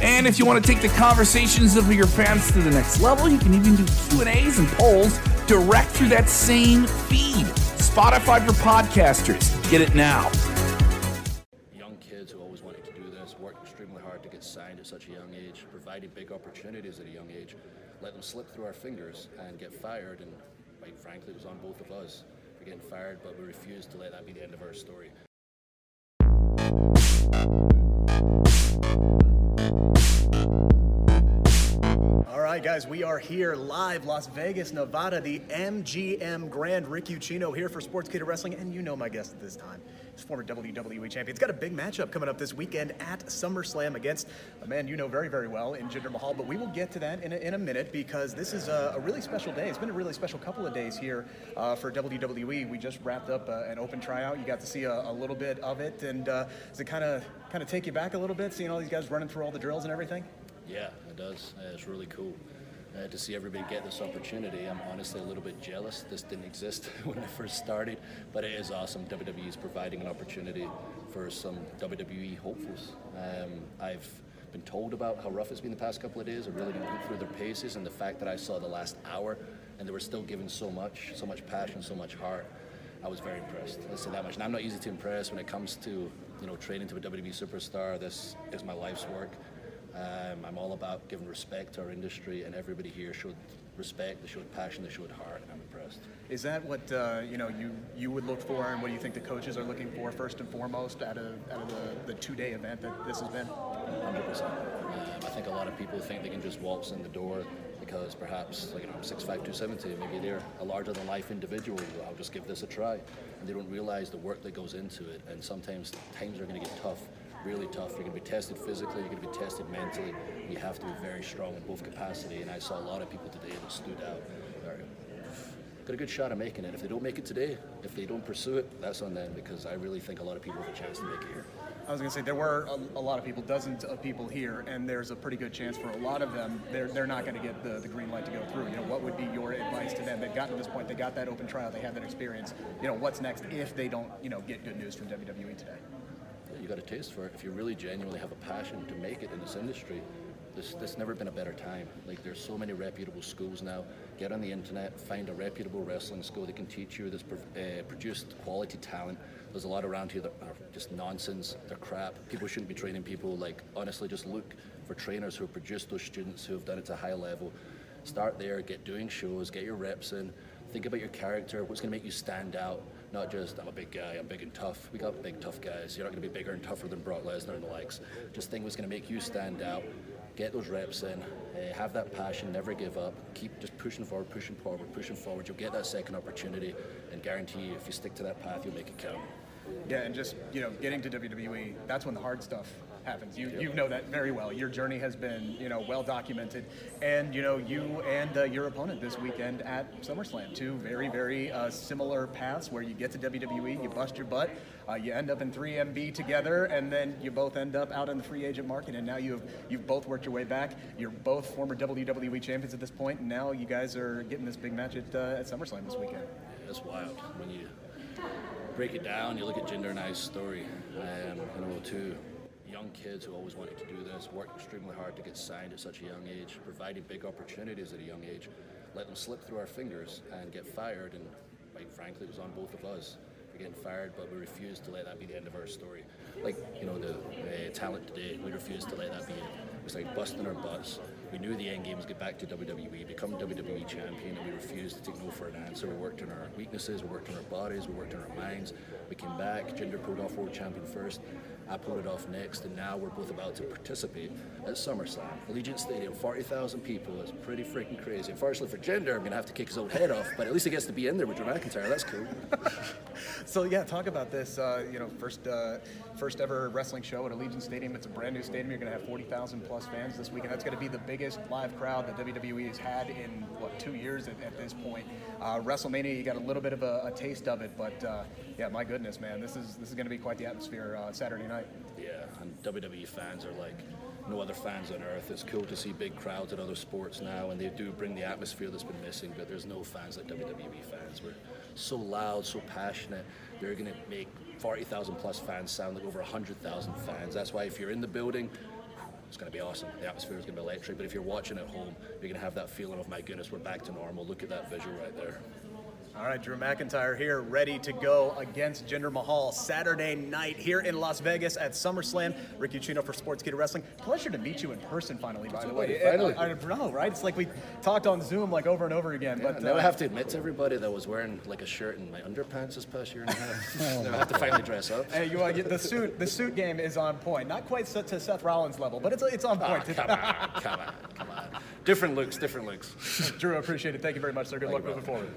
And if you want to take the conversations of your fans to the next level, you can even do Q&As and polls direct through that same feed. Spotify for podcasters. Get it now. young kids who always wanted to do this, worked extremely hard to get signed at such a young age, provided big opportunities at a young age, let them slip through our fingers and get fired. And quite frankly, it was on both of us for getting fired, but we refused to let that be the end of our story. All right, guys, we are here live, Las Vegas, Nevada, the MGM Grand. Rick Ucchino here for Sportskeeda Wrestling, and you know my guest at this time. He's former WWE champion. He's got a big matchup coming up this weekend at SummerSlam against a man you know very, very well in Jinder Mahal. But we will get to that in a, in a minute because this is a, a really special day. It's been a really special couple of days here uh, for WWE. We just wrapped up uh, an open tryout. You got to see a, a little bit of it, and uh, does it kind of kind of take you back a little bit, seeing all these guys running through all the drills and everything? Yeah, it does. It's really cool uh, to see everybody get this opportunity. I'm honestly a little bit jealous. This didn't exist when I first started, but it is awesome. WWE is providing an opportunity for some WWE hopefuls. Um, I've been told about how rough it's been the past couple of days. I've really put through their paces, and the fact that I saw the last hour and they were still giving so much, so much passion, so much heart. I was very impressed. Let's say that much. And I'm not easy to impress when it comes to you know training to a WWE superstar. This is my life's work. Um, I'm all about giving respect to our industry, and everybody here showed respect, they showed passion, they showed heart, and I'm impressed. Is that what uh, you know you you would look for, and what do you think the coaches are looking for first and foremost out of out of the, the two day event that this has been? 100%. Um, I think a lot of people think they can just waltz in the door because perhaps, like, you know, I'm 6'5", 270, maybe they're a larger than life individual. I'll just give this a try. And they don't realize the work that goes into it. And sometimes times are going to get tough, really tough. You're going to be tested physically, you're going to be tested mentally. You have to be very strong in both capacity. And I saw a lot of people today that stood out. They're- Got a good shot of making it. If they don't make it today, if they don't pursue it, that's on them because I really think a lot of people have a chance to make it here. I was going to say there were a, a lot of people, dozens of people here, and there's a pretty good chance for a lot of them they're they're not going to get the, the green light to go through. You know, what would be your advice to them? They've gotten to this point, they got that open trial, they have that experience. You know, what's next if they don't you know get good news from WWE today? You got a taste for it. If you really genuinely have a passion to make it in this industry, this this never been a better time. Like there's so many reputable schools now. Get on the internet, find a reputable wrestling school that can teach you. Pro- uh, produced quality talent. There's a lot around here that are just nonsense. They're crap. People shouldn't be training people. Like honestly, just look for trainers who have produced those students who have done it to a high level. Start there. Get doing shows. Get your reps in. Think about your character. What's going to make you stand out? Not just I'm a big guy. I'm big and tough. We got big tough guys. You're not going to be bigger and tougher than Brock Lesnar and the likes. Just think what's going to make you stand out. Get those reps in. Uh, have that passion. Never give up. Keep just pushing forward, pushing forward, pushing forward. You'll get that second opportunity, and guarantee you, if you stick to that path, you'll make it count. Yeah, and just you know, getting to WWE, that's when the hard stuff happens. You you know that very well. Your journey has been you know well documented, and you know you and uh, your opponent this weekend at SummerSlam, two very very uh, similar paths where you get to WWE, you bust your butt, uh, you end up in 3MB together, and then you both end up out in the free agent market, and now you've you've both worked your way back. You're both former WWE champions at this point, and now you guys are getting this big match at uh, at SummerSlam this weekend. That's wild when you break it down. You look at Jinder and I's story. Um, you know, two young kids who always wanted to do this, worked extremely hard to get signed at such a young age, provided big opportunities at a young age, let them slip through our fingers and get fired. And quite frankly, it was on both of us for getting fired, but we refused to let that be the end of our story. Like you know, the uh, talent today, we refused to let that be it. It like busting our butts. We knew the end game was get back to WWE, become WWE champion, and we refused to take no for an answer. We worked on our weaknesses, we worked on our bodies, we worked on our minds. We came back. Jinder pulled off world champion first. I pulled it off next, and now we're both about to participate at SummerSlam, Allegiant Stadium, 40,000 people. It's pretty freaking crazy. Unfortunately for Jinder, I'm going to have to kick his own head off, but at least he gets to be in there with Drew McIntyre. That's cool. So yeah, talk about this. Uh, you know, first uh, first ever wrestling show at Allegiant Stadium. It's a brand new stadium. You're going to have 40,000 plus fans this weekend. That's going to be the biggest live crowd that WWE has had in what two years at, at this point. Uh, WrestleMania, you got a little bit of a, a taste of it, but uh, yeah, my goodness, man, this is this is going to be quite the atmosphere uh, Saturday night. Yeah, and WWE fans are like no other fans on earth. It's cool to see big crowds at other sports now, and they do bring the atmosphere that's been missing. But there's no fans like WWE fans. We're so loud, so passionate. They're going to make 40,000 plus fans sound like over 100,000 fans. That's why if you're in the building, it's going to be awesome. The atmosphere is going to be electric. But if you're watching at home, you're going to have that feeling of, my goodness, we're back to normal. Look at that visual right there. All right, Drew McIntyre here, ready to go against Jinder Mahal Saturday night here in Las Vegas at SummerSlam. Rick Ucchino for Sports Sportskeeda Wrestling. Pleasure to meet you in person finally, by the way. Finally. I, I know, right? It's like we talked on Zoom like over and over again. But but now uh, I have to admit to everybody that I was wearing like a shirt and my underpants this past year and a half. now I have to finally dress up. Hey, you, uh, the suit the suit game is on point. Not quite to Seth Rollins level, but it's it's on Ah, point. come on, come on, come on. Different looks, different looks. Drew, I appreciate it. Thank you very much, sir. Good Thank luck moving forward.